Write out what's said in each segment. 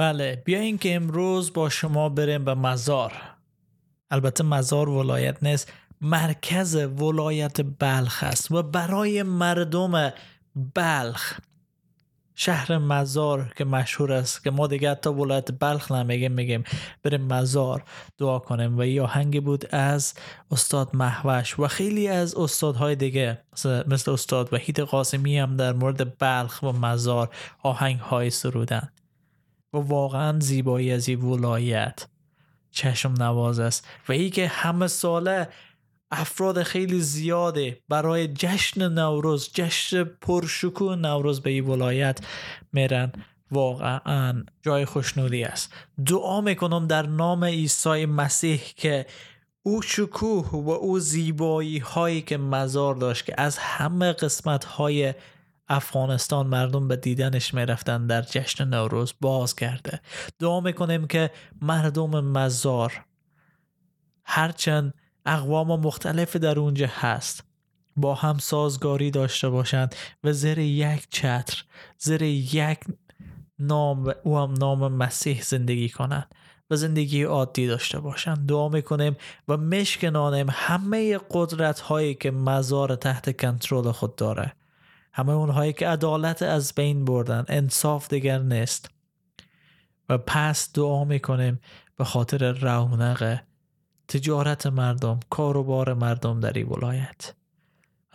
بله بیاین که امروز با شما بریم به مزار. البته مزار ولایت نیست مرکز ولایت بلخ است و برای مردم بلخ شهر مزار که مشهور است که ما دیگه تا ولایت بلخ نمیگیم میگیم بریم مزار دعا کنیم. و یه آهنگی بود از استاد محوش و خیلی از استادهای دیگه مثل استاد وحید قاسمی هم در مورد بلخ و مزار آهنگ های سرودن. و واقعا زیبایی از این ولایت. چشم نواز است. و ای که همه ساله افراد خیلی زیاده برای جشن نوروز جشن پرشکوه نوروز به این ولایت میرن. واقعا جای خوشنودی است. دعا می‌کنم در نام عیسی مسیح که او شکوه و او زیبایی هایی که مزار داشت که از همه قسمت های افغانستان مردم به دیدنش می‌رفتن در جشن نوروز باز کرده. دعا می‌کنیم که مردم مزار هرچند اقوام مختلف در اونجا هست با هم سازگاری داشته باشند و زیر یک چتر زیر یک نام او هم نام مسیح زندگی کنند و زندگی عادی داشته باشند. دعا می‌کنیم و مشکنانیم همه قدرت هایی که مزار تحت کنترل خود داره. همه اونهایی که عدالت از بین بردن انصاف دیگر نیست. و پس دعا می‌کنیم به خاطر رونق تجارت مردم کاروبار مردم در این ولایت.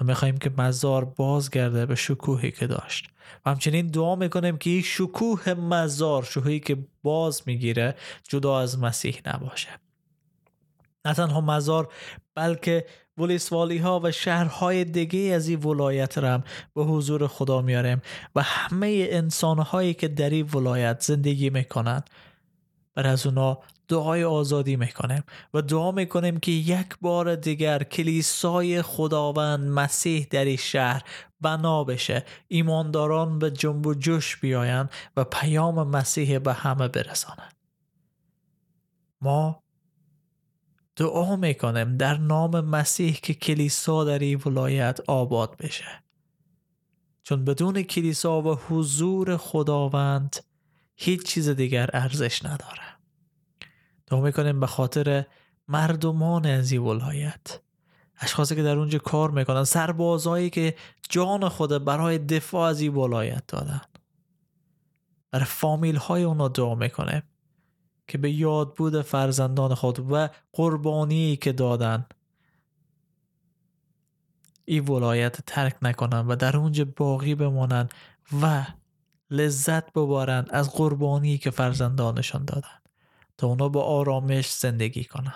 و می‌خواهیم که مزار بازگرده به شکوهی که داشت. و همچنین دعا می‌کنیم که این شکوه مزار شکوهی که باز می‌گیره جدا از مسیح نباشه. نه تنها مزار بلکه ولیسوالی ها و شهرهای دیگه از این ولایت را به حضور خدا میاریم و همه انسان هایی که در این ولایت زندگی می‌کنن بر از اونا دعای آزادی می‌کنیم و دعا می‌کنیم که یک بار دیگر کلیسای خداوند مسیح در این شهر بنا بشه ایمانداران به جنب و جوش بیاین و پیام مسیح به همه برسانن ما دعا می‌کنیم در نام مسیح که کلیسا در این ولایت آباد بشه. چون بدون کلیسا و حضور خداوند هیچ چیز دیگر ارزش نداره. دعا می‌کنیم به خاطر مردمان از این ولایت. اشخاصی که در اونجا کار می‌کنن سربازهایی که جان خود برای دفاع از این ولایت دادن. برای فامیل های اونا دعا می‌کنیم که به یاد بود فرزندان خود و قربانی که دادن. این ولایت ترک نکنن و در اونجا باقی بمانن و لذت ببارند از قربانی که فرزندانشان دادن تا اونا با آرامش زندگی کنن.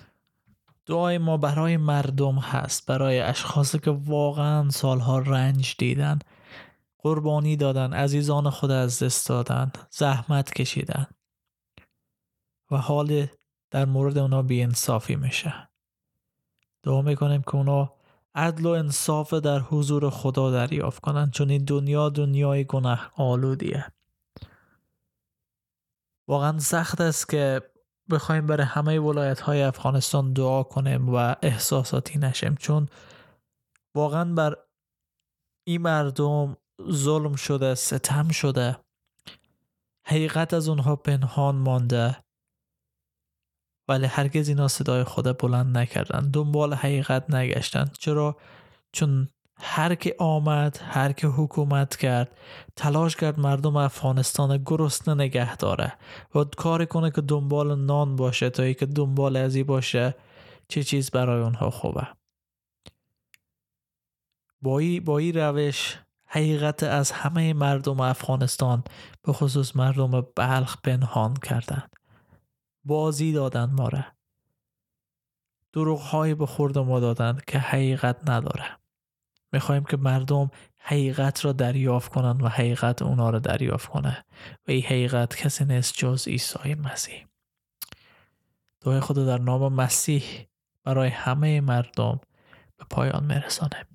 دعای ما برای مردم هست برای اشخاصی که واقعا سالها رنج دیدن قربانی دادن عزیزان خود از دست دادن زحمت کشیدن. و حال در مورد اونا انصافی میشه. دعا می‌کنیم که اونا عدل و انصاف در حضور خدا دریافت کنن چون این دنیا دنیای گناه آلودیه. واقعا سخت است که بخوایم برای همه ولایت های افغانستان دعا کنیم و احساساتی نشیم چون واقعا بر این مردم ظلم شده ستم شده حقیقت از اونها پنهان مانده. ولی هرگز اینا صدای خود بلند نکردن. دنبال حقیقت نگشتن. چرا؟ چون هر که آمد هر که حکومت کرد تلاش کرد مردم افغانستان گرسنه نگه داره و کار کنه که دنبال نان باشه تا که دنبال ازی باشه چه چیز برای اونها خوبه. با ای, با ای روش حقیقت از همه مردم افغانستان به خصوص مردم بلخ پنهان کردند بازی دادن ماره دروغ های به خورد ما دادن که حقیقت نداره. می‌خوایم که مردم حقیقت را دریافت کنند و حقیقت اونا را دریافت کنه. و این حقیقت کسی نیست جز عیسی مسیح. دعای خدا در نام مسیح برای همه مردم به پایان میرسانه.